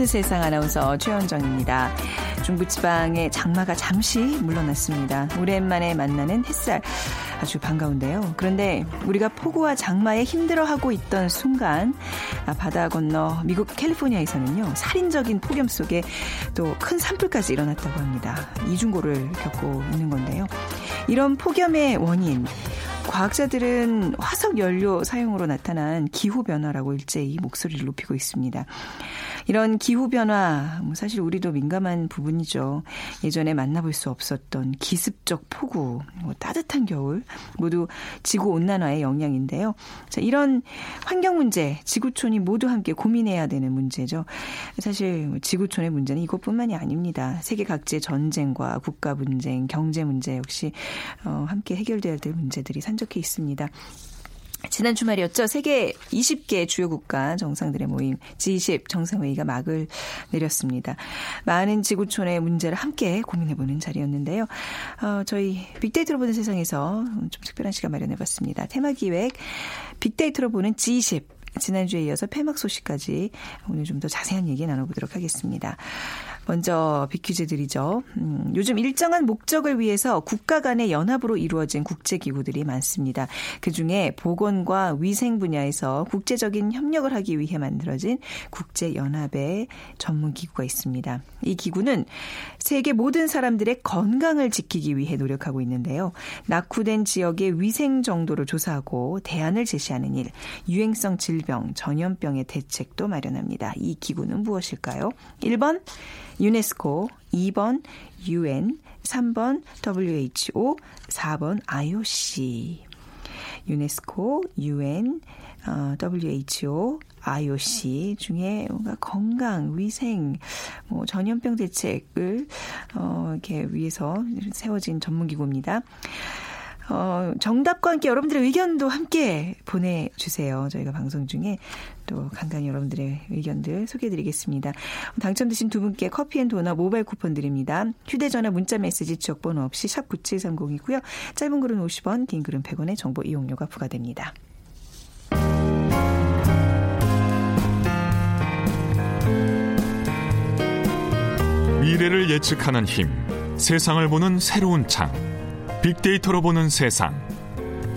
보는 세상 아나운서 최현정입니다. 중부지방의 장마가 잠시 물러났습니다. 오랜만에 만나는 햇살 아주 반가운데요. 그런데 우리가 폭우와 장마에 힘들어하고 있던 순간 아, 바다 건너 미국 캘리포니아에서는요. 살인적인 폭염 속에 또 큰 산불까지 일어났다고 합니다. 이중고를 겪고 있는 건데요. 이런 폭염의 원인 과학자들은 화석 연료 사용으로 나타난 기후 변화라고 일제히 목소리를 높이고 있습니다. 이런 기후변화, 뭐 사실 우리도 민감한 부분이죠. 예전에 만나볼 수 없었던 기습적 폭우, 뭐 따뜻한 겨울, 모두 지구온난화의 영향인데요. 자, 이런 환경 문제, 지구촌이 모두 함께 고민해야 되는 문제죠. 사실 지구촌의 문제는 이것뿐만이 아닙니다. 세계 각지의 전쟁과 국가 분쟁, 경제 문제 역시 어, 함께 해결돼야 될 문제들이 산적해 있습니다. 지난 주말이었죠. 세계 20개 주요 국가 정상들의 모임 G20 정상회의가 막을 내렸습니다. 많은 지구촌의 문제를 함께 고민해보는 자리였는데요. 어, 저희 빅데이터로 보는 세상에서 좀 특별한 시간 마련해봤습니다. 테마 기획 빅데이터로 보는 G20 지난주에 이어서 폐막 소식까지 오늘 좀 더 자세한 얘기 나눠보도록 하겠습니다. 먼저 비퀴즈 드리죠. 음, 요즘 일정한 목적을 위해서 국가 간의 연합으로 이루어진 국제기구들이 많습니다. 그중에 보건과 위생 분야에서 국제적인 협력을 하기 위해 만들어진 국제연합의 전문기구가 있습니다. 이 기구는 세계 모든 사람들의 건강을 지키기 위해 노력하고 있는데요. 낙후된 지역의 위생 정도를 조사하고 대안을 제시하는 일, 유행성 질병, 전염병의 대책도 마련합니다. 이 기구는 무엇일까요? 1번 유네스코, 2번 UN, 3번 WHO, 4번 IOC. 유네스코, UN, 어, WHO, IOC 중에 뭔가 건강, 위생, 뭐 전염병 대책을 어, 이렇게 위해서 세워진 전문기구입니다. 어, 정답과 함께 여러분들의 의견도 함께 보내주세요. 저희가 방송 중에 또 간간히 여러분들의 의견들 소개해드리겠습니다. 당첨되신 두 분께 커피앤도넛 모바일 쿠폰 드립니다. 휴대전화 문자메시지 지역번호 없이 샵 9730이고요. 짧은 글은 50원, 긴 글은 100원의 정보 이용료가 부과됩니다. 미래를 예측하는 힘, 세상을 보는 새로운 창. 빅데이터로 보는 세상.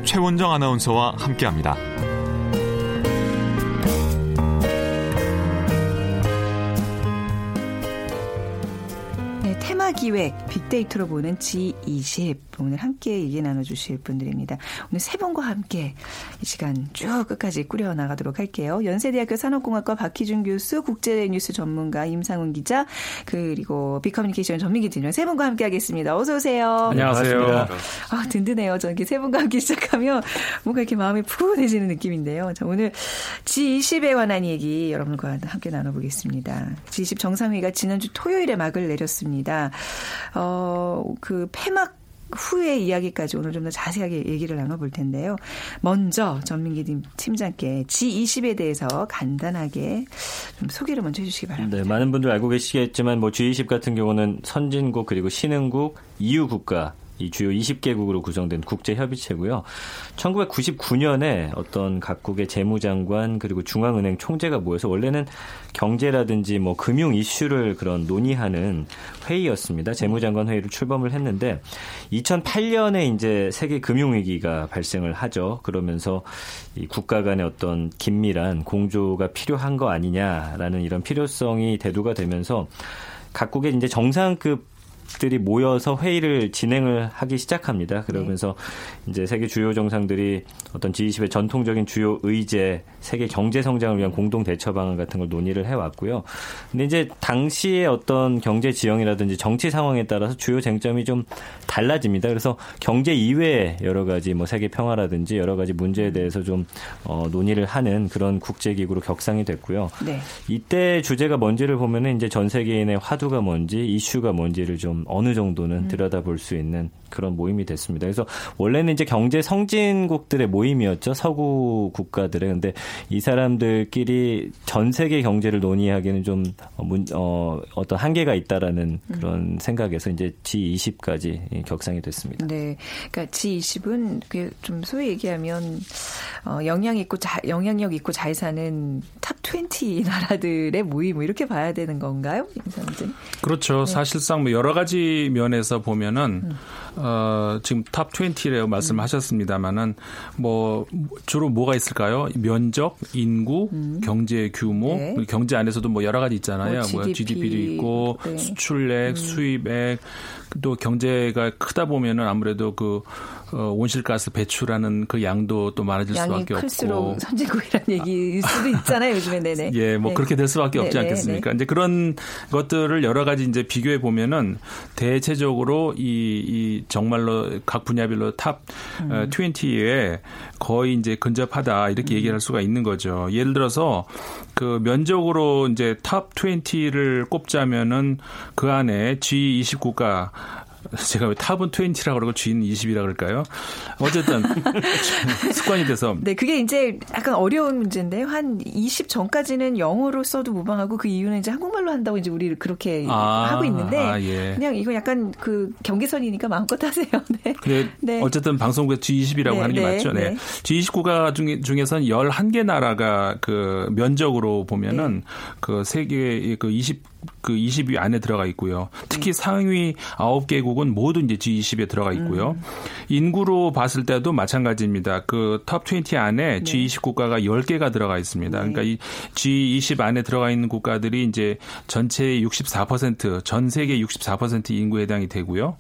최원정 아나운서와 함께합니다. 기획 빅데이터로 보는 G20 오늘 함께 얘기 나눠주실 분들입니다. 오늘 세 분과 함께 이 시간 쭉 끝까지 꾸려 나가도록 할게요. 연세대학교 산업공학과 박희준 교수, 국제뉴스 전문가 임상훈 기자, 그리고 빅커뮤니케이션 전민기 팀세 분과 함께 하겠습니다. 어서 오세요. 안녕하세요. 아 든든해요. 저는 이렇게 세 분과 함께 시작하면 뭔가 이렇게 마음이 푸근해지는 느낌인데요. 자, 오늘 G20에 관한 얘기 여러분과 함께 나눠보겠습니다. G20 정상회의가 지난주 토요일에 막을 내렸습니다. 어, 그 폐막 후의 이야기까지 오늘 좀 더 자세하게 얘기를 나눠볼 텐데요. 먼저 전민기 팀장께 G20에 대해서 간단하게 좀 소개를 먼저 해주시기 바랍니다. 네, 많은 분들 알고 계시겠지만 뭐 G20 같은 경우는 선진국 그리고 신흥국, EU 국가 이 주요 20개국으로 구성된 국제 협의체고요. 1999년에 어떤 각국의 재무장관 그리고 중앙은행 총재가 모여서 원래는 경제라든지 뭐 금융 이슈를 그런 논의하는 회의였습니다. 재무장관 회의를 출범을 했는데 2008년에 이제 세계 금융 위기가 발생을 하죠. 그러면서 이 국가 간의 어떤 긴밀한 공조가 필요한 거 아니냐라는 이런 필요성이 대두가 되면서 각국의 이제 정상급 들이 모여서 회의를 진행을 하기 시작합니다. 그러면서 네. 이제 세계 주요 정상들이 어떤 G20의 전통적인 주요 의제, 세계 경제 성장을 위한 공동 대처 방안 같은 걸 논의를 해왔고요. 근데 이제 당시의 어떤 경제 지형이라든지 정치 상황에 따라서 주요 쟁점이 좀 달라집니다. 그래서 경제 이외에 여러 가지 뭐 세계 평화라든지 여러 가지 문제에 대해서 좀 어, 논의를 하는 그런 국제기구로 격상이 됐고요. 네. 이때 주제가 뭔지를 보면은 이제 전 세계인의 화두가 뭔지 이슈가 뭔지를 좀 어느 정도는 음. 들여다볼 수 있는 그런 모임이 됐습니다. 그래서 원래는 이제 경제 선진국들의 모임이었죠. 서구 국가들의. 근데 이 사람들끼리 전 세계 경제를 논의하기는 좀 어, 어떤 한계가 있다라는 음. 그런 음. 생각에서 이제 G20까지 격상이 됐습니다. 네. 그러니까 G20은 좀 소위 얘기하면 어, 영향 있고 자, 영향력 있고 잘 사는 top 20 나라들의 모임 뭐 이렇게 봐야 되는 건가요? 임사님 그렇죠. 네. 사실상 뭐 여러 가지 면에서 보면은 음. 어, 지금 top 20라고 말씀하셨습니다만은 뭐 주로 뭐가 있을까요? 면적, 인구, 음. 경제 규모, 네. 경제 안에서도 뭐 여러 가지 있잖아요. 뭐, GDP, GDP도 있고 네. 수출액, 음. 수입액, 또 경제가 크다 보면은 아무래도 그 어, 온실가스 배출하는 그 양도 또 많아질 수밖에 없고 선진국이라는 얘기일 수도 있잖아요 요즘에 네네 예 뭐 네. 그렇게 될 수밖에 없지 네네. 않겠습니까 이제 그런 것들을 여러 가지 이제 비교해 보면은 대체적으로 이, 이 정말로 각 분야별로 top 음. 20에 거의 이제 근접하다 이렇게 음. 얘기할 수가 있는 거죠 예를 들어서 그 면적으로 이제 top 20를 꼽자면은 그 안에 G20 국가 제가 왜 top은 20라고 그러고 G는 20이라 그럴까요? 어쨌든 습관이 돼서. 네, 그게 이제 약간 어려운 문제인데 한 20 전까지는 영어로 써도 무방하고 그 이유는 이제 한국말로 한다고 이제 우리 그렇게 아, 하고 있는데 아, 예. 그냥 이거 약간 그 경계선이니까 마음껏 하세요. 네. 근데 네. 어쨌든 방송국에 G20이라고 네, 하는 게 네, 맞죠. 네. 네. G20 국가 중에 중에선 11개 나라가 그 면적으로 보면은 네. 그 세계 그 20, 그 20위 안에 들어가 있고요. 특히 네. 상위 9개국은 모두 이제 G20에 들어가 있고요. 음. 인구로 봤을 때도 마찬가지입니다. 그탑20 안에 네. G20 국가가 10개가 들어가 있습니다. 네. 그러니까 이 G20 안에 들어가 있는 국가들이 이제 전체의 64%전 세계 64% 인구에 해당이 되고요.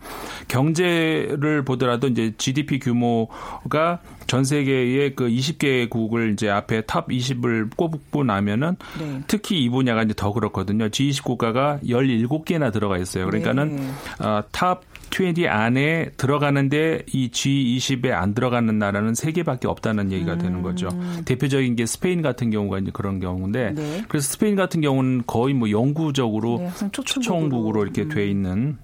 경제를 보더라도 이제 GDP 규모가 전 세계의 그 20개국을 이제 앞에 top 20을 꼽고 나면은 네. 특히 이 분야가 이제 더 그렇거든요. G20 국가가 17개나 들어가 있어요. 그러니까는 네. 어, top 20 안에 들어가는데 이 G20에 안 들어가는 나라는 세 개밖에 없다는 얘기가 음. 되는 거죠. 대표적인 게 스페인 같은 경우가 이제 그런 경우인데 네. 그래서 스페인 같은 경우는 거의 뭐 영구적으로 네, 초청국으로 이렇게 음. 돼 있는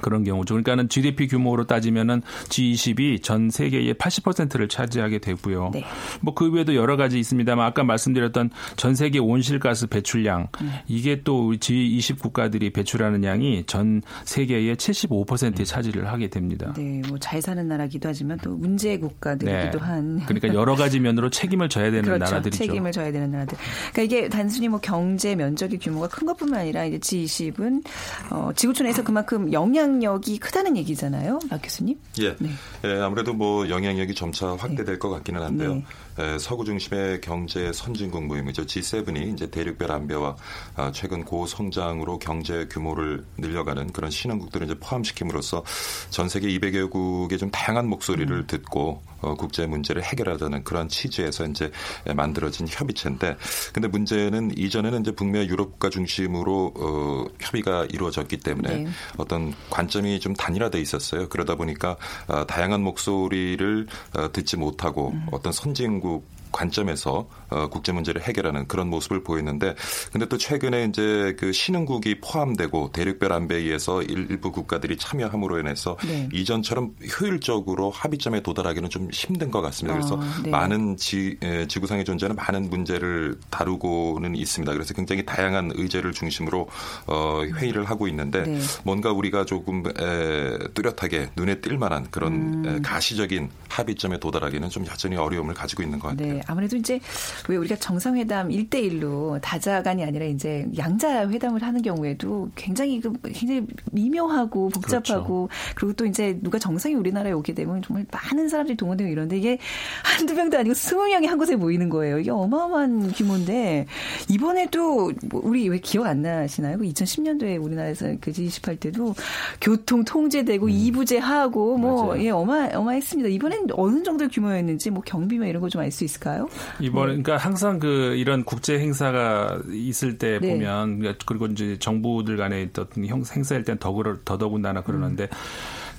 그런 경우죠. 그러니까는 GDP 규모로 따지면은 G20이 전 세계의 80%를 차지하게 되고요. 네. 뭐그 외에도 여러 가지 있습니다만 아까 말씀드렸던 전 세계 온실가스 배출량 음. 이게 또 G20 국가들이 배출하는 양이 전 세계의 75%의 음. 차지를 하게 됩니다. 네, 뭐 잘 사는 나라기도 하지만 또 문제 국가들이기도 네. 한. 그러니까 여러 가지 면으로 책임을 져야 되는 그렇죠. 나라들이죠. 책임을 져야 되는 나라들. 그러니까 이게 단순히 뭐 경제 면적의 규모가 큰 것뿐만 아니라 이제 G20은 어, 지구촌에서 그만큼 영향 영향력이 크다는 얘기잖아요, 박 교수님. 예. 네. 예, 아무래도 뭐 영향력이 점차 확대될 네. 것 같기는 한데요. 네. 예, 서구 중심의 경제 선진국 모임이죠. G7이 이제 대륙별 안배와 아, 최근 고성장으로 경제 규모를 늘려가는 그런 신흥국들을 이제 포함시킴으로써 전 세계 200여국의 좀 다양한 목소리를 음. 듣고 어, 국제 문제를 해결하자는 그런 취지에서 이제 만들어진 협의체인데 근데 문제는 이전에는 이제 북미 유럽 국가 중심으로 어, 협의가 이루어졌기 때문에 네. 어떤 관점이 좀 단일화돼 있었어요. 그러다 보니까 어, 다양한 목소리를 어, 듣지 못하고 음. 어떤 선진국 중국 관점에서 어, 국제 문제를 해결하는 그런 모습을 보였는데 근데 또 최근에 이제 그 신흥국이 포함되고 대륙별 안배위에서 일부 국가들이 참여함으로 인해서 네. 이전처럼 효율적으로 합의점에 도달하기는 좀 힘든 것 같습니다. 그래서 아, 네. 많은 지, 에, 지구상에 존재하는 많은 문제를 다루고는 있습니다. 그래서 굉장히 다양한 의제를 중심으로 어, 회의를 하고 있는데 네. 뭔가 우리가 조금 에, 뚜렷하게 눈에 띌 만한 그런 음. 에, 가시적인 합의점에 도달하기는 좀 여전히 어려움을 가지고 있는 것 같아요. 네. 아무래도 이제 왜 우리가 정상회담 1대1로 다자간이 아니라 이제 양자 회담을 하는 경우에도 굉장히 그 굉장히 미묘하고 복잡하고 그렇죠. 그리고 또 이제 누가 정상이 우리나라에 오게 되면 정말 많은 사람들이 동원되고 이런데 이게 한두 명도 아니고 스무 명이 한 곳에 모이는 거예요. 이게 어마어마한 규모인데 이번에도 뭐 우리 왜 기억 안 나시나요? 2010년도에 그 우리나라에서 그 G28 때도 교통 통제되고 음. 이부제 하고 뭐 예, 어마 어마했습니다. 이번엔 어느 정도 규모였는지 뭐 경비면 이런 거 좀 알 수 있을까요? 있을까요? 이번 네. 그러니까 항상 그 이런 국제 행사가 있을 때 네. 보면 그리고 이제 정부들 간에 어떤 행사일 땐 더그러 더더군다나 그러는데 음.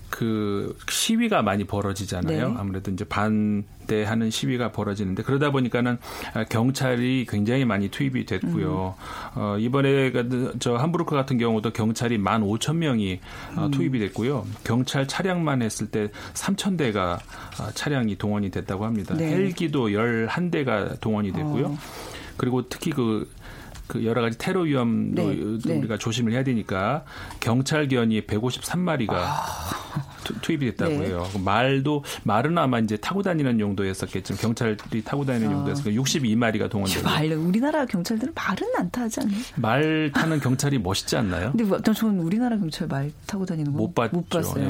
그 시위가 많이 벌어지잖아요. 네. 아무래도 이제 반대하는 시위가 벌어지는데 그러다 보니까는 경찰이 굉장히 많이 투입이 됐고요. 음. 어, 이번에 저 함부르크 같은 경우도 경찰이 만 오천 명이 어, 음. 투입이 됐고요. 경찰 차량만 했을 때 삼천 대가 어, 차량이 동원이 됐다고 합니다. 네. 헬기도 열한 대가 동원이 됐고요. 어. 그리고 특히 그 그 여러 가지 테러 위험도 네, 네. 우리가 조심을 해야 되니까 경찰 견이 153마리가 아. 투, 입이 됐다고 네. 해요. 그 말도 말은 아마 이제 타고 다니는 용도였었겠지만 경찰들이 타고 다니는 아. 용도였으 62마리가 동원되고. 말 우리나라 경찰들은 말은 안 타지 않나요? 말 타는 경찰이 멋있지 않나요? 근데 뭐, 저는 우리나라 경찰 말 타고 다니는 거못 봤죠. 못 봤어요.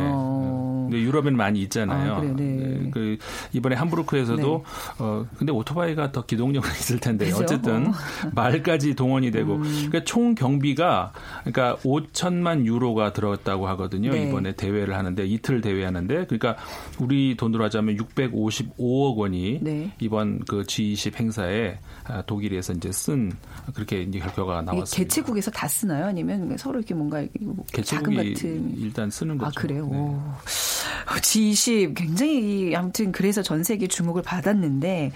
네. 근데 유럽에는 많이 있잖아요. 아, 그래요? 네. 네. 그 이번에 함부르크에서도 네. 어 근데 오토바이가 더 기동력이 있을 텐데 그죠? 어쨌든 어. 말까지 동원이 되고 음. 그러니까 총 경비가 그러니까 5천만 유로가 들어갔다고 하거든요. 네. 이번에 대회를 하는데 이틀 대회 하는데 그러니까 우리 돈으로 하자면 655억 원이 네. 이번 그 G20 행사에 아, 독일에서 이제 쓴 그렇게 이제 결과가 나왔습니다. 개최국에서 다 쓰나요? 아니면 서로 이렇게 뭔가 뭐 개최국이 같은 일단 쓰는 거죠. 아 그래요. 네. G20 굉장히 아무튼 그래서 전 세계 주목을 받았는데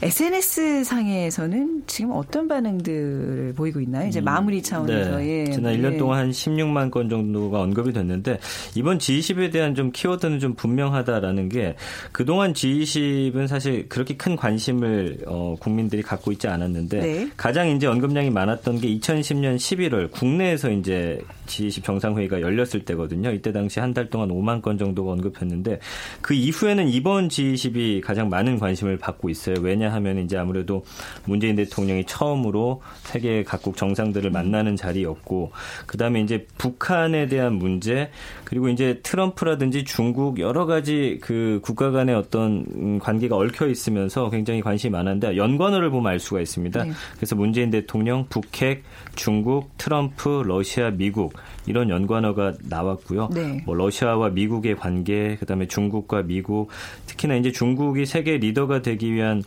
SNS 상에서는 지금 어떤 반응들을 보이고 있나요? 이제 음, 마무리 차원에서 네. 예. 지난 1년 동안 한 16만 건 정도가 언급이 됐는데 이번 G20에 대한 좀 키워드는 좀 분명하다라는 게 그동안 G20은 사실 그렇게 큰 관심을 어, 국민들이 갖고 있지 않았는데 네. 가장 이제 언급량이 많았던 게 2010년 11월 국내에서 이제 G20 정상회의가 열렸을 때거든요. 이때 당시 한 달 동안 5만 건 정도가 언급했는데 그 이후에는 이번 G20이 가장 많은 관심을 받고 있어요. 왜냐 하면 이제 아무래도 문재인 대통령이 처음으로 세계 각국 정상들을 만나는 자리였고 그다음에 이제 북한에 대한 문제 그리고 이제 트럼프라든지 중국 여러 가지 그 국가 간의 어떤 관계가 얽혀 있으면서 굉장히 관심이 많은데 연관어를 보면 알 수가 있습니다. 네. 그래서 문재인 대통령, 북핵, 중국, 트럼프, 러시아, 미국 이런 연관어가 나왔고요. 네. 뭐 러시아와 미국의 관계, 그다음에 중국과 미국, 특히나 이제 중국이 세계 리더가 되기 위한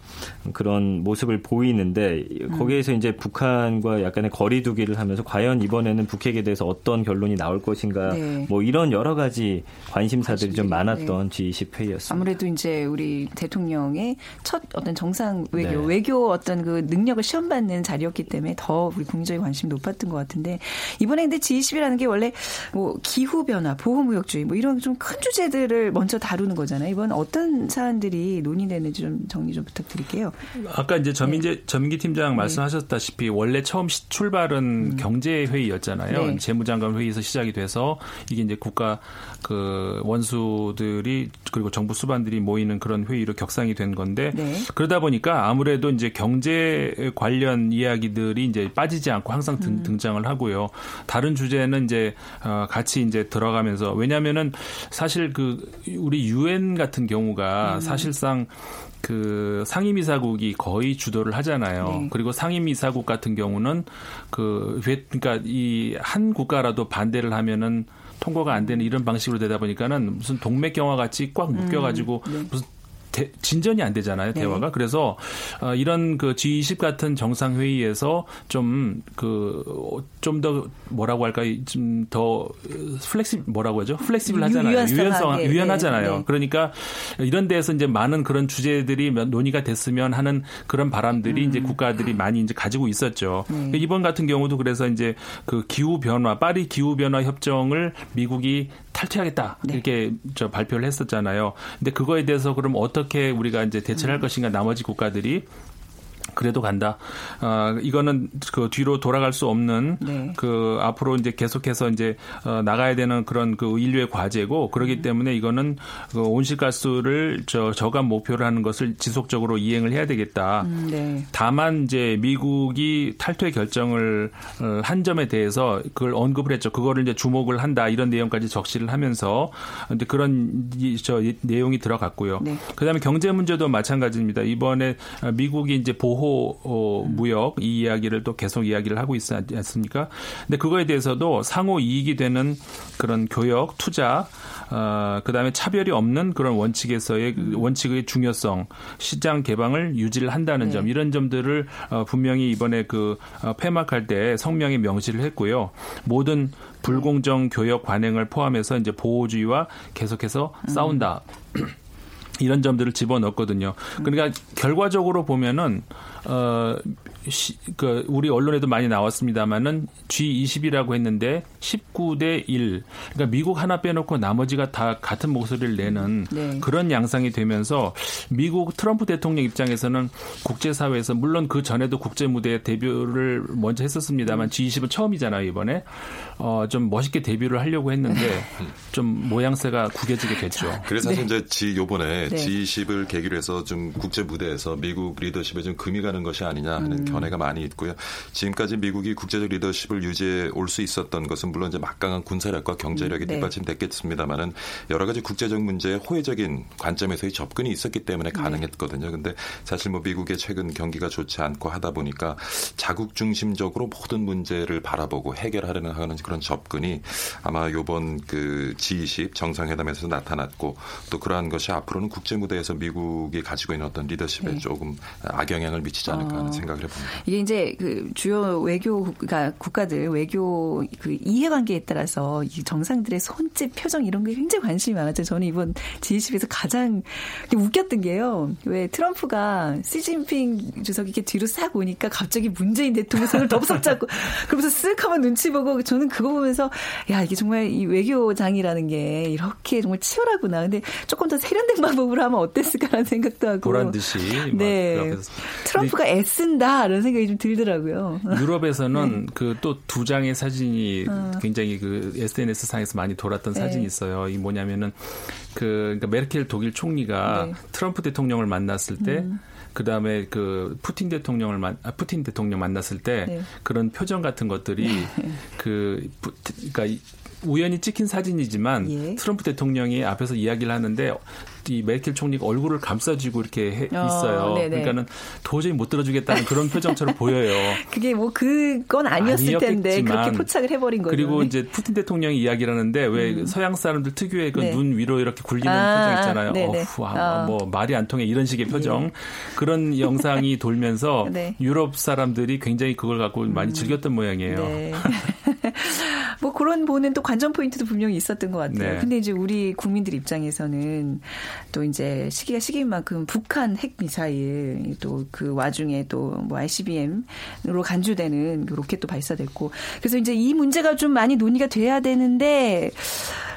그런 모습을 보이는데 거기에서 음. 이제 북한과 약간의 거리두기를 하면서 과연 이번에는 북핵에 대해서 어떤 결론이 나올 것인가, 네. 뭐 이런 여러 가지 관심사들이 좀 많았던 네. G20 회의였습니다. 아무래도 이제 우리 대통령의 첫 어떤 정상 외교, 네. 외교 어떤 그 능력을 시험받는 자리였기 때문에 더 우리 국민적인 관심이 높았던 것 같은데 이번에 근데 G20이라는 게 원래 뭐 기후 변화, 보호 무역주의 뭐 이런 좀 큰 주제들을 먼저 다루는 거잖아요. 이번 어떤 사안들이 논의되는지 좀 정리 좀 부탁드릴게요. 아까 이제 전민재 네. 전민기 팀장 네. 말씀하셨다시피 원래 처음 출발은 음. 경제 회의였잖아요. 네. 재무장관 회의에서 시작이 돼서 이게 이제 국가 그 원수들이 그리고 정부 수반들이 모이는 그런 회의로 격상이 된 건데 네. 그러다 보니까 아무래도 이제 경제 관련 이야기들이 이제 빠지지 않고 항상 등, 음. 등장을 하고요. 다른 주제는 이제 어, 같이 이제 들어가면서 왜냐하면은 사실 그 우리 유엔 같은 경우가 음. 사실상 그 상임이사국이 거의 주도를 하잖아요. 네. 그리고 상임이사국 같은 경우는 그 그러니까 이 한 국가라도 반대를 하면은 통과가 안 되는 이런 방식으로 되다 보니까는 무슨 동맥경화 같이 꽉 묶여가지고 음, 네. 무슨 대, 진전이 안 되잖아요 네. 대화가 네. 그래서 어, 이런 그 G20 같은 정상 회의에서 좀 그 좀 더 뭐라고 할까 좀 더 flexi 뭐라고 하죠 flexible 하잖아요 유연성 네, 유연하잖아요 네. 그러니까 이런 데에서 이제 많은 그런 주제들이 논의가 됐으면 하는 그런 바람들이 음. 이제 국가들이 많이 이제 가지고 있었죠 네. 이번 같은 경우도 그래서 이제 그 기후 변화 파리 기후 변화 협정을 미국이 탈퇴하겠다 네. 이렇게 저 발표를 했었잖아요 근데 그거에 대해서 그럼 어떻게 우리가 이제 대처를 할 음. 것인가 나머지 국가들이 그래도 간다. 어, 이거는 그 뒤로 돌아갈 수 없는 네. 그 앞으로 이제 계속해서 이제 어, 나가야 되는 그런 그 인류의 과제고 그렇기 음. 때문에 이거는 그 온실가스를 저 저감 목표를 하는 것을 지속적으로 이행을 해야 되겠다. 음, 네. 다만 이제 미국이 탈퇴 결정을 어, 한 점에 대해서 그걸 언급을 했죠. 그거를 이제 주목을 한다 이런 내용까지 적시를 하면서 근데 그런 저 내용이 들어갔고요. 네. 그다음에 경제 문제도 마찬가지입니다. 이번에 미국이 이제 보 보호 어, 무역 이 이야기를 또 계속 이야기를 하고 있지 않습니까? 근데 그거에 대해서도 상호 이익이 되는 그런 교역, 투자, 어, 그다음에 차별이 없는 그런 원칙에서의 그 원칙의 중요성, 시장 개방을 유지를 한다는 네. 점 이런 점들을 어, 분명히 이번에 그 어, 폐막할 때 성명에 명시를 했고요. 모든 불공정 교역 관행을 포함해서 이제 보호주의와 계속해서 싸운다. 음. 이런 점들을 집어넣었거든요. 그러니까 결과적으로 보면은 어 시, 그 우리 언론에도 많이 나왔습니다만은 G20이라고 했는데 19대 1. 그러니까 미국 하나 빼놓고 나머지가 다 같은 목소리를 내는 네. 그런 양상이 되면서 미국 트럼프 대통령 입장에서는 국제사회에서 물론 그 전에도 국제 무대에 데뷔를 먼저 했었습니다만 G20은 처음이잖아요 이번에 어, 좀 멋있게 데뷔를 하려고 했는데 좀 모양새가 구겨지게 됐죠. 그래서 사실 네. 이제 G 요번에 네. G20을 계기로 해서 좀 국제 무대에서 미국 리더십에 좀 금이 가는 것이 아니냐 하는 음. 견해가 많이 있고요. 지금까지 미국이 국제적 리더십을 유지해 올 수 있었던 것은 물론 이제 막강한 군사력과 경제력이 네. 뒷받침됐겠습니다만은 여러 가지 국제적 문제에 호혜적인 관점에서의 접근이 있었기 때문에 네. 가능했거든요. 근데 사실 뭐 미국의 최근 경기가 좋지 않고 하다 보니까 자국 중심적으로 모든 문제를 바라보고 해결하려는 하는 그런 접근이 아마 요번 그 G20 정상회담에서 나타났고 또 그러한 것이 앞으로는 국제 무대에서 미국이 가지고 있는 어떤 리더십에 네. 조금 악영향을 미치지 않을까 하는 어. 생각을 해봅니다. 이게 이제 그 주요 외교 그러니까 국가들 외교 그 이해관계에 따라서 이 정상들의 손짓 표정 이런 게 굉장히 관심이 많았죠. 저는 이번 G20에서 가장 웃겼던 게요. 왜 트럼프가 시진핑 주석이 이렇게 뒤로 싹 오니까 갑자기 문재인 대통령 손을 덥석 잡고 그러면서 쓱 하면 눈치 보고 저는 그 그거 보면서 야 이게 정말 이 외교장이라는 게 이렇게 정말 치열하구나. 근데 조금 더 세련된 방법으로 하면 어땠을까라는 생각도 하고. 보란 듯이. 네. 트럼프가 애쓴다 이런 생각이 좀 들더라고요. 유럽에서는 네. 그또 두 장의 사진이 어. 굉장히 그 SNS 상에서 많이 돌았던 네. 사진이 있어요. 이 뭐냐면은 그 그러니까 메르켈 독일 총리가 네. 트럼프 대통령을 만났을 때. 음. 그 다음에 그 푸틴 대통령을 만, 아, 푸틴 대통령 만났을 때 네. 그런 표정 같은 것들이 네. 그, 그러니까 우연히 찍힌 사진이지만 예. 트럼프 대통령이 앞에서 이야기를 하는데 이 메르켈 총리가 얼굴을 감싸주고 이렇게 해, 어, 있어요. 네네. 그러니까는 도저히 못 들어주겠다는 그런 표정처럼 보여요. 그게 뭐 그건 아니었을 텐데 그렇게 포착을 해버린 거죠. 그리고 이제 푸틴 대통령이 이야기를 하는데 왜 음. 서양 사람들 특유의 그눈 네. 위로 이렇게 굴리는 아, 표정 있잖아요. 어후, 아, 뭐 말이 안 통해 이런 식의 표정 네. 그런 영상이 돌면서 네. 유럽 사람들이 굉장히 그걸 갖고 많이 음. 즐겼던 모양이에요. 네. 뭐 그런 보는 또 관전 포인트도 분명히 있었던 것 같아요. 네. 근데 이제 우리 국민들 입장에서는 또 이제 시기가 시기인 만큼 북한 핵 미사일 또 그 와중에 또 뭐 ICBM으로 간주되는 그 로켓도 발사됐고 그래서 이제 이 문제가 좀 많이 논의가 돼야 되는데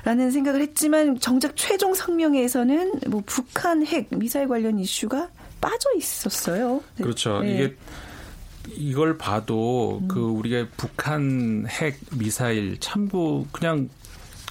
라는 생각을 했지만 정작 최종 성명에서는 뭐 북한 핵 미사일 관련 이슈가 빠져 있었어요. 네. 그렇죠. 네. 이게 이걸 봐도 음. 그 우리가 북한 핵 미사일 참고 그냥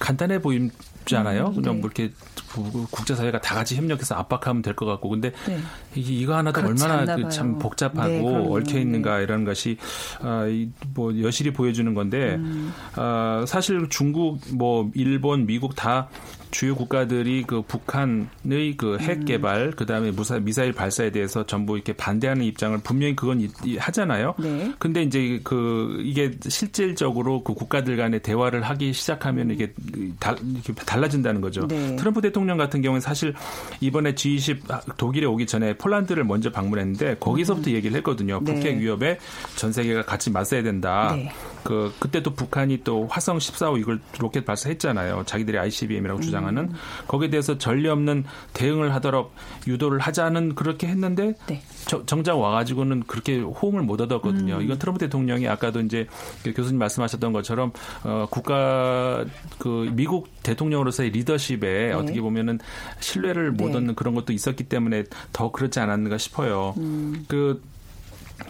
간단해 보이잖아요. 음, 그냥 네. 뭐 이렇게 국제사회가 다 같이 협력해서 압박하면 될 것 같고 근데 네. 이거 하나도 얼마나 그 참 복잡하고 네, 얽혀 있는가 네. 이런 것이 아, 뭐 여실히 보여주는 건데 음. 아, 사실 중국 뭐 일본 미국 다 주요 국가들이 그 북한의 그핵 음. 개발 그다음에 무사 미사일 발사에 대해서 전부 이렇게 반대하는 입장을 분명히 그건 이, 이, 하잖아요. 네. 근데 이제 그 이게 실질적으로 그 국가들 간의 대화를 하기 시작하면 이게 달, 이렇게 달라진다는 거죠. 네. 트럼프 대통령 같은 경우는 사실 이번에 G20 독일에 오기 전에 폴란드를 먼저 방문했는데 거기서부터 음. 얘기를 했거든요. 네. 북핵 위협에 전 세계가 같이 맞서야 된다. 네. 그 그때도 북한이 또 화성 14호 이걸 로켓 발사했잖아요. 자기들이 ICBM이라고 음. 주장하는 거기에 대해서 전례 없는 대응을 하도록 유도를 하자는 그렇게 했는데 네. 저, 정작 와가지고는 그렇게 호응을 못 얻었거든요. 음. 이건 트럼프 대통령이 아까도 이제 그 교수님 말씀하셨던 것처럼 어, 국가 그 미국 대통령으로서의 리더십에 네. 어떻게 보면은 신뢰를 못 네. 얻는 그런 것도 있었기 때문에 더 그렇지 않았는가 싶어요. 음. 그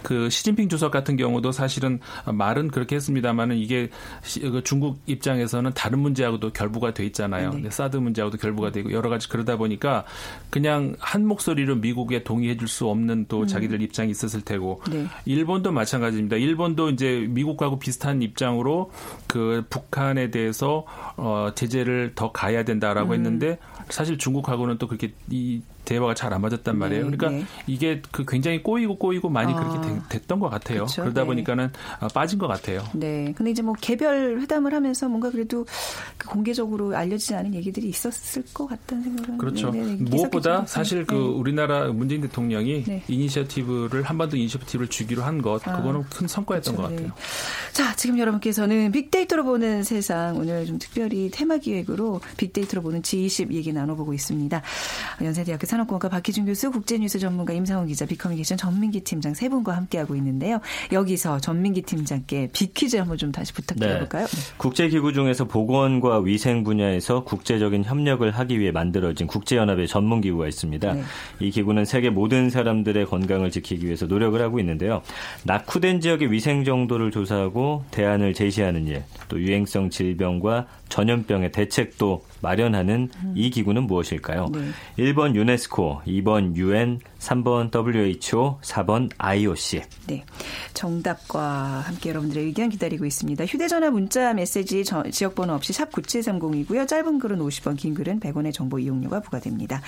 그 시진핑 주석 같은 경우도 사실은 말은 그렇게 했습니다만은 이게 그 중국 입장에서는 다른 문제하고도 결부가 돼 있잖아요. 네. 사드 문제하고도 결부가 되고 여러 가지 그러다 보니까 그냥 한 목소리로 미국에 동의해 줄 수 없는 또 음. 자기들 입장이 있었을 테고 네. 일본도 마찬가지입니다. 일본도 이제 미국하고 비슷한 입장으로 그 북한에 대해서 어 제재를 더 가야 된다라고 음. 했는데 사실 중국하고는 또 그렇게 이 대화가 잘 안 맞았단 말이에요. 네, 그러니까 네. 이게 그 굉장히 꼬이고 꼬이고 많이 아, 그렇게 되, 됐던 것 같아요. 그렇죠? 그러다 네. 보니까는 아, 빠진 것 같아요. 네. 근데 이제 뭐 개별 회담을 하면서 뭔가 그래도 그 공개적으로 알려지지 않은 얘기들이 있었을 것 같다는 생각은 그렇죠. 네, 네, 무엇보다 사실 그 우리나라 문재인 대통령이 이니셔티브를 한반도 이니셔티브를 주기로 한 것, 아, 그거는 큰 성과였던 그렇죠. 것 같아요. 자, 지금 여러분께서는 빅데이터로 보는 세상 오늘 좀 특별히 테마 기획으로 빅데이터로 보는 G20 얘기 나눠보고 있습니다. 연세대학교 산업공학과 박희준 교수, 국제뉴스 전문가 임상훈 기자, 비커뮤니케이션 전민기 팀장 세 분과 함께하고 있는데요. 여기서 전민기 팀장께 비퀴즈 한번 좀 다시 부탁드려볼까요? 네. 국제기구 중에서 보건과 위생 분야에서 국제적인 협력을 하기 위해 만들어진 국제연합의 전문기구가 있습니다. 네. 이 기구는 세계 모든 사람들의 건강을 지키기 위해서 노력을 하고 있는데요. 낙후된 지역의 위생 정도를 조사하고 대안을 제시하는 일, 또 유행성 질병과 전염병의 대책도 마련하는 음. 이 기구는 무엇일까요? 네. 1번 유네스코, 2번 UN, 3번 WHO, 4번 IOC. 네. 정답과 함께 여러분들의 의견 기다리고 있습니다. 휴대전화 문자 메시지 지역번호 없이 샵 9730이고요. 짧은 글은 50원, 긴 글은 100원의 정보 이용료가 부과됩니다.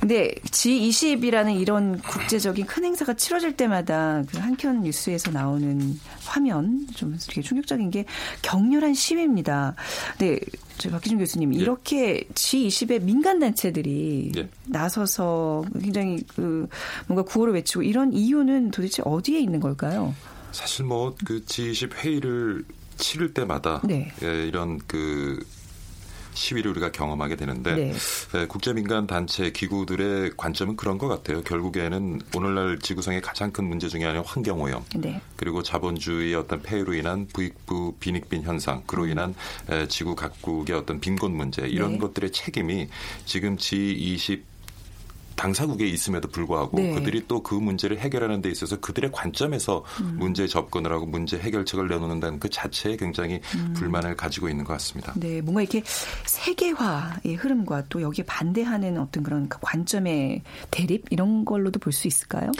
근데 G20이라는 이런 국제적인 큰 행사가 치러질 때마다 그 한편 뉴스에서 나오는 화면 좀 되게 충격적인 게 격렬한 시위입니다. 근데 저희 박기준 교수님 예. 이렇게 G20의 민간 단체들이 예. 나서서 굉장히 그 뭔가 구호를 외치고 이런 이유는 도대체 어디에 있는 걸까요? 사실 뭐 그 G20 회의를 치를 때마다 네. 예, 이런 그 시위를 우리가 경험하게 되는데 네. 예, 국제민간 단체 기구들의 관점은 그런 것 같아요. 결국에는 오늘날 지구상의 가장 큰 문제 중에 하나는 환경 오염 네. 그리고 자본주의의 어떤 폐해로 인한 부익부 빈익빈 현상 그로 음. 인한 지구 각국의 어떤 빈곤 문제 이런 네. 것들의 책임이 지금 G20 당사국에 있음에도 불구하고 네. 그들이 또 그 문제를 해결하는 데 있어서 그들의 관점에서 음. 문제 접근을 하고 문제 해결책을 내놓는다는 그 자체에 굉장히 음. 불만을 가지고 있는 것 같습니다. 네, 뭔가 이렇게 세계화의 흐름과 또 여기에 반대하는 어떤 그런 관점의 대립 이런 걸로도 볼 수 있을까요?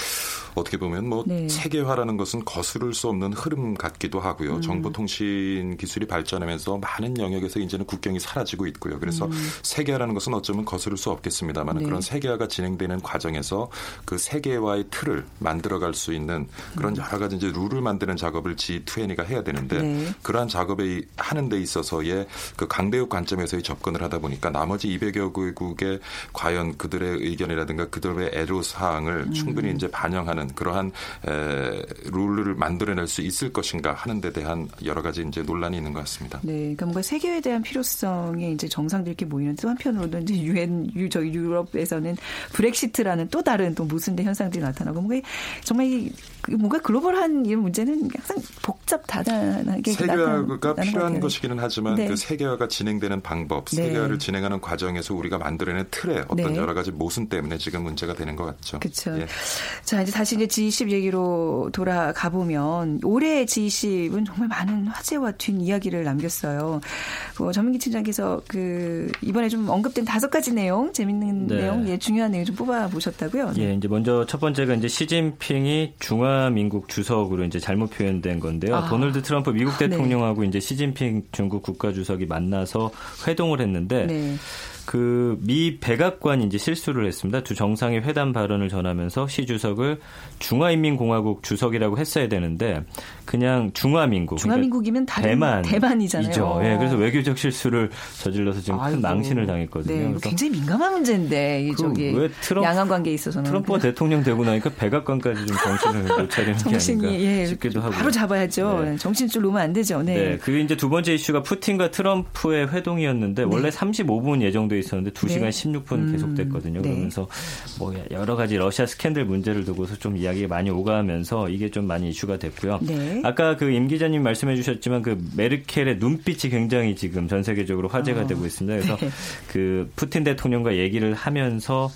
어떻게 보면 뭐 네. 세계화라는 것은 거스를 수 없는 흐름 같기도 하고요. 음. 정보통신 기술이 발전하면서 많은 영역에서 이제는 국경이 사라지고 있고요. 그래서 음. 세계화라는 것은 어쩌면 거스를 수 없겠습니다만 네. 그런 세계화가 진행 진행되는 과정에서 그 세계화의 틀을 만들어갈 수 있는 그런 여러 가지 이제 룰을 만드는 작업을 G20가 해야 되는데 네. 그러한 작업에 하는 데 있어서의 그 강대국 관점에서 의 접근을 하다 보니까 나머지 200여 개국의 과연 그들의 의견이라든가 그들의 애로 사항을 음. 충분히 이제 반영하는 그러한 에, 룰을 만들어낼 수 있을 것인가 하는 데 대한 여러 가지 이제 논란이 있는 것 같습니다. 네, 그러니까 뭔가 세계에 대한 필요성에 이제 이렇게 모이는 또 한편으로는 이제 유엔 저희 유럽에서는 브렉시트라는 또 다른 또 모순된 현상들이 나타나고 뭔가 정말 그 뭔가 글로벌한 이런 문제는 항상 복잡 다단하게 세계화가 필요한 것이기는 하지만 네. 그 세계화가 진행되는 방법, 네. 세계화를 진행하는 과정에서 우리가 만들어낸 틀에 어떤 네. 여러 가지 모순 때문에 지금 문제가 되는 것 같죠. 그렇죠. 예. 자 이제 다시 이제 G20 얘기로 돌아가 보면 올해 G20은 정말 많은 화제와 뒷 이야기를 남겼어요. 뭐 전민기 팀장께서 그 이번에 좀 언급된 다섯 가지 내용, 재밌는 네. 내용, 예, 중요한 내용 좀 뽑아 보셨다고요? 예, 이제 먼저 첫 번째가 이제 시진핑이 중화민국 주석으로 이제 잘못 표현된 건데요. 아. 도널드 트럼프 미국 네. 대통령하고 네. 이제 시진핑 중국 국가 주석이 만나서 회동 을 했는데 네. 그 미 백악관이 이제 실수를 했습니다. 두 정상의 회담 발언을 전하면서 시 주석을 중화인민공화국 주석이라고 했어야 되는데 그냥 중화민국. 그러니까 중화민국이면 그러니까 대만 대만이잖아요. 예, 그래서 외교적 실수를 저질러서 지금 아이고. 큰 망신을 당했거든요. 네, 굉장히 민감한 문제인데 이 저기 그 트럼프, 양안 관계에 있어서는 트럼프가 대통령 되고 나니까 백악관까지 좀 정신을 못 차리는 정신이, 게 아닌가 예, 싶기도 하고. 바로 잡아야죠. 네. 정신줄 놓으면 안 되죠. 네. 네. 그게 이제 두 번째 이슈가 푸틴과 트럼프의 회동이었는데 원래 35분 예정돼 있었는데 2시간 네. 16분 음, 계속됐거든요. 네. 그러면서 뭐 여러 가지 러시아 스캔들 문제를 두고서 좀 이야기가 많이 오가면서 이게 좀 많이 이슈가 됐고요. 네. 아까 그 임 기자님 말씀해 주셨지만 그 메르켈의 눈빛이 굉장히 지금 전 세계적으로 화제가 어. 되고 있습니다. 그래서 네. 그 푸틴 대통령과 얘기를 하면서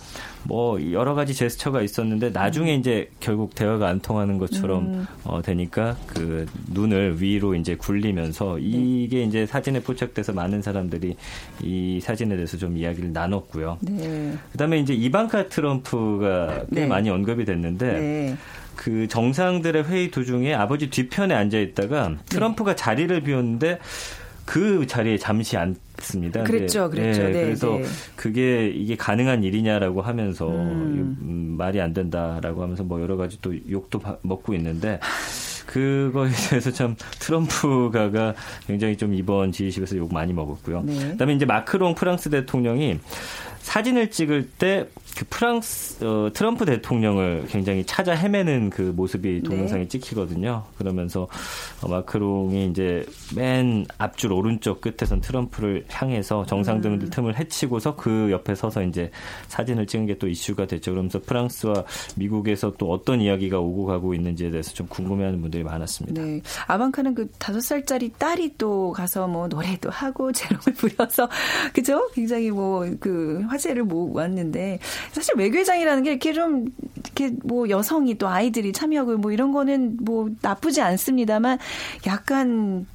뭐 여러 가지 제스처가 있었는데 나중에 음. 이제 결국 대화가 안 통하는 것처럼 음. 어, 되니까 그 눈을 위로 이제 굴리면서 네. 이게 이제 사진에 포착돼서 많은 사람들이 이 사진에 대해서 좀 이야기를 나눴고요. 네. 그다음에 이제 이방카 트럼프가 꽤 네. 많이 언급이 됐는데 네. 그 정상들의 회의 도중에 아버지 뒤편에 앉아 있다가 네. 트럼프가 자리를 비웠는데 그 자리에 잠시 앉습니다. 그랬죠, 그랬죠. 네, 네, 그래서 네. 그게 이게 가능한 일이냐라고 하면서 음. 음, 말이 안 된다라고 하면서 뭐 여러 가지 또 욕도 먹고 있는데 그거에 대해서 참 트럼프가가 굉장히 좀 이번 G20에서 욕 많이 먹었고요. 네. 그다음에 이제 마크롱 프랑스 대통령이 사진을 찍을 때 그 프랑스 어, 트럼프 대통령을 굉장히 찾아 헤매는 그 모습이 네. 동영상에 네. 찍히거든요. 그러면서 어, 마크롱이 이제 맨 앞줄 오른쪽 끝에선 트럼프를 향해서 정상등들 음. 틈을 헤치고서 그 옆에 서서 이제 사진을 찍은 게 또 이슈가 됐죠. 그러면서 프랑스와 미국에서 또 어떤 이야기가 오고 가고 있는지에 대해서 좀 궁금해하는 분들이 많았습니다. 네. 아방카는 그 다섯 살짜리 딸이 또 가서 뭐 노래도 하고 재롱을 부려서 그죠? 굉장히 뭐그 화제를 모았는데 사실 외교장이라는 게 이렇게 좀 이렇게 뭐 여성이 또 아이들이 참여하고 뭐 이런 거는 뭐 나쁘지 않습니다만 약간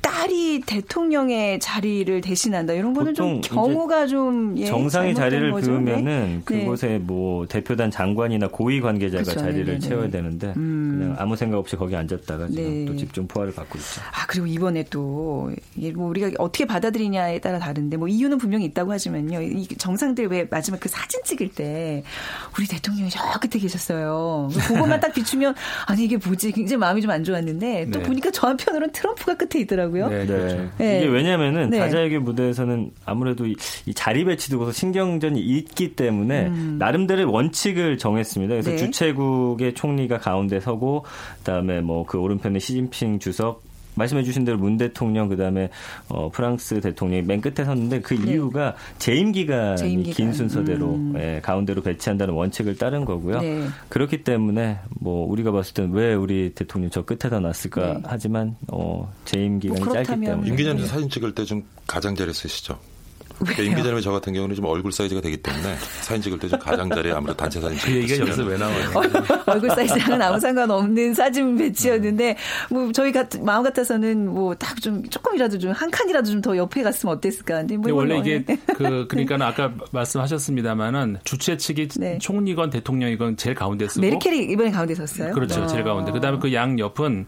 딸이 대통령의 자리를 대신한다 이런 거는 좀 경우가 좀 예, 정상의 자리를. 비우면은 네. 그곳에 네. 뭐 대표단 장관이나 고위 관계자가 그렇죠. 자리를 네네. 네, 네. 채워야 되는데 음. 그냥 아무 생각 없이 거기 앉았다가 지금 네. 또 집중 포화를 받고 있죠. 아 그리고 이번에 또 뭐 우리가 어떻게 받아들이냐에 따라 다른데 뭐 이유는 분명히 있다고 하지만요. 이 정상들 왜 마지막 그 사진 찍을 때 우리 대통령이 저 끝에 계셨어요. 그것만 딱 비추면 아니 이게 뭐지 굉장히 마음이 좀 안 좋았는데 또 네. 보니까 저 한편으로는 트럼프가 끝에 있더라고요. 있더라고요. 네, 그렇죠. 네. 이게 왜냐면은 네. 다자외교 무대에서는 아무래도 이, 이 자리 배치 두고서 신경전이 있기 때문에 음. 나름대로의 원칙을 정했습니다. 그래서 네. 주최국의 총리가 가운데 서고 그다음에 뭐 그 오른편에 시진핑 주석 말씀해 주신 대로 문 대통령 그다음에 어, 프랑스 대통령이 맨 끝에 섰는데 그 네. 이유가 재임 기간이 재임 기간. 긴 순서대로 음. 예, 가운데로 배치한다는 원칙을 따른 거고요. 네. 그렇기 때문에 뭐 우리가 봤을 때는 왜 우리 대통령 저 끝에다 놨을까 네. 하지만 어, 재임 기간이 뭐 짧기 때문에 임 기자님 사진 찍을 때 좀 가장자리 쓰시죠? 그러니까 임 기자님이 저 같은 경우는 좀 얼굴 사이즈가 되기 때문에 사진 찍을 때 좀 가장자리에 아무래도 단체 사진 그 얘기가 여기서 왜 나와요? 얼굴 사이즈랑은 아무 상관없는 사진 배치였는데 뭐 저희 같 마음 같아서는 뭐 딱 좀 조금이라도 좀 한 칸이라도 좀 더 옆에 갔으면 어땠을까? 근데 뭐 원래 이게 그 그러니까 아까 말씀하셨습니다마는 주최 측이 네. 총리건 대통령이건 제일 가운데 쓰고 메르켈이 이번에 가운데 섰어요. 그렇죠, 어. 제일 가운데. 그다음에 그 양 옆은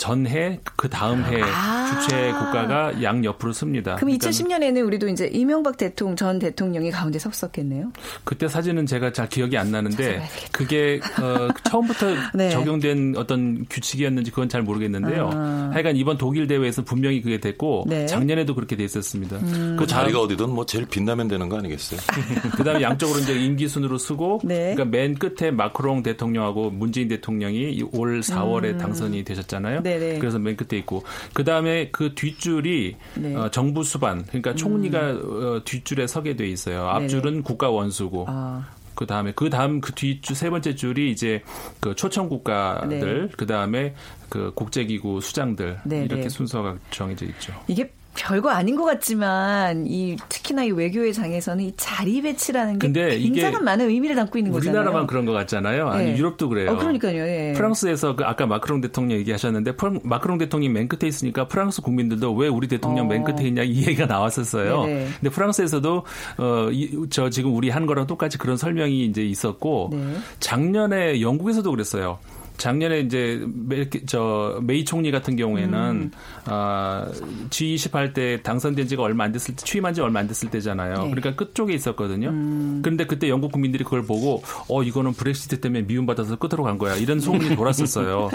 전해 그 다음 해 아~ 주최 국가가 양 옆으로 씁니다. 그럼 그러니까 2010년에는 우리도 이제 이명박 대통령 전 대통령이 가운데 섰었겠네요. 그때 사진은 제가 잘 기억이 안 나는데 그게 어, 처음부터 네. 적용된 어떤 규칙이었는지 그건 잘 모르겠는데요. 아~ 하여간 이번 독일 대회에서 분명히 그게 됐고 네. 작년에도 그렇게 돼 있었습니다. 음~ 그 자리가 어디든 뭐 제일 빛나면 되는 거 아니겠어요? 그다음에 양쪽으로 이제 임기 순으로 쓰고 네. 그러니까 맨 끝에 마크롱 대통령하고 문재인 대통령이 올 4월에 음~ 당선이 되셨잖아요. 네네. 그래서 맨 끝에 있고 그 다음에 그 뒷줄이 네. 어, 정부 수반 그러니까 총리가 음. 어, 뒷줄에 서게 돼 있어요. 앞줄은 네네. 국가 원수고. 아. 그 다음에 그 다음 그 뒷줄 세 번째 줄이 이제 그 초청 국가들 네. 그 다음에 그 국제기구 수장들 네네. 이렇게 순서가 정해져 있죠. 이게 별거 아닌 것 같지만 이 특히나 이 외교의 장에서는 이 자리 배치라는 게 굉장한 많은 의미를 담고 있는 거잖아요. 우리나라만 그런 것 같잖아요. 아니 네. 유럽도 그래요. 어, 그러니까요. 예. 프랑스에서 그 아까 마크롱 대통령 얘기하셨는데 마크롱 대통령이 맨 끝에 있으니까 프랑스 국민들도 왜 우리 대통령 어. 맨 끝에 있냐 이 얘기가 나왔었어요. 네네. 근데 프랑스에서도 어저 지금 우리 한 거랑 똑같이 그런 설명이 이제 있었고 네. 작년에 영국에서도 그랬어요. 작년에 이제 메, 저 메이 총리 같은 경우에는 음. 아, G20 할 때 당선된 지가 얼마 안 됐을 때 취임한 지 얼마 안 됐을 때잖아요. 네. 그러니까 끝쪽에 있었거든요. 음. 그런데 그때 영국 국민들이 그걸 보고 어 이거는 브렉시트 때문에 미움받아서 끝으로 간 거야. 이런 소문이 돌았었어요.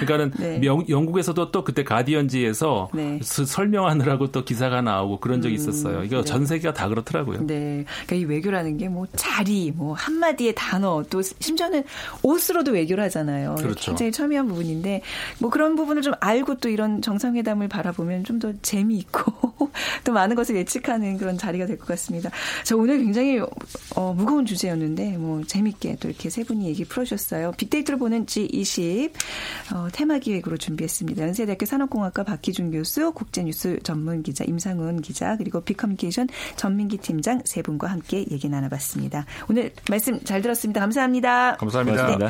그러니까는 네. 영, 영국에서도 또 그때 가디언지에서 네. 설명하느라고 또 기사가 나오고 그런 적이 음. 있었어요. 이거 네. 전 세계가 다 그렇더라고요. 네. 그러니까 이 외교라는 게 뭐 자리, 뭐 한마디의 단어, 또 심지어는 옷으로도 외교를 하잖아요. 그렇죠. 굉장히 첨예한 부분인데 뭐 그런 부분을 좀 알고 또 이런 정상회담을 바라보면 좀 더 재미있고 또 많은 것을 예측하는 그런 자리가 될 것 같습니다. 자 오늘 굉장히 어, 무거운 주제였는데 뭐 재미있게 또 이렇게 세 분이 얘기 풀어주셨어요. 빅데이터를 보는 G20 어, 테마 기획으로 준비했습니다. 연세대학교 산업공학과 박희준 교수, 국제뉴스 전문 기자 임상훈 기자 그리고 빅커뮤니케이션 전민기 팀장 세 분과 함께 얘기 나눠봤습니다. 오늘 말씀 잘 들었습니다. 감사합니다. 감사합니다. 네.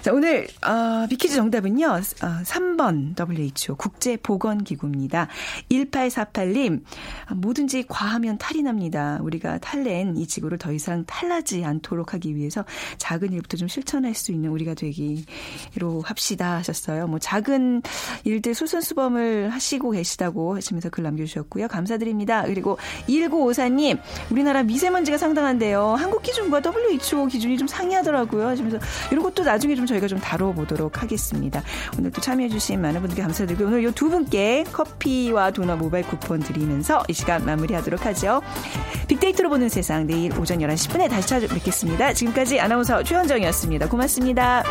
자 오늘 어, 비키즈 정답은요. 어, 3번 WHO 국제보건기구입니다. 1848님 뭐든지 과하면 탈이 납니다. 우리가 탈낸 이 지구를 더 이상 탈나지 않도록 하기 위해서 작은 일부터 좀 실천할 수 있는 우리가 되기로 합시다 하셨어요. 뭐 작은 일들 수선수범을 하시고 계시다고 하시면서 글 남겨주셨고요. 감사드립니다. 그리고 1954님 우리나라 미세먼지가 상당한데요. 한국 기준과 WHO 기준이 좀 상이하더라고요. 하시면서 이런 것도 나중에 좀 저희가 좀 다뤄보 도록 하겠습니다. 오늘 또 참여해주신 많은 분들께 감사드리고 오늘 이 두 분께 커피와 도넛 모바일 쿠폰 드리면서 이 시간 마무리하도록 하죠. 빅데이터로 보는 세상 내일 오전 11시 10분에 다시 찾아뵙겠습니다. 지금까지 아나운서 최현정이었습니다. 고맙습니다.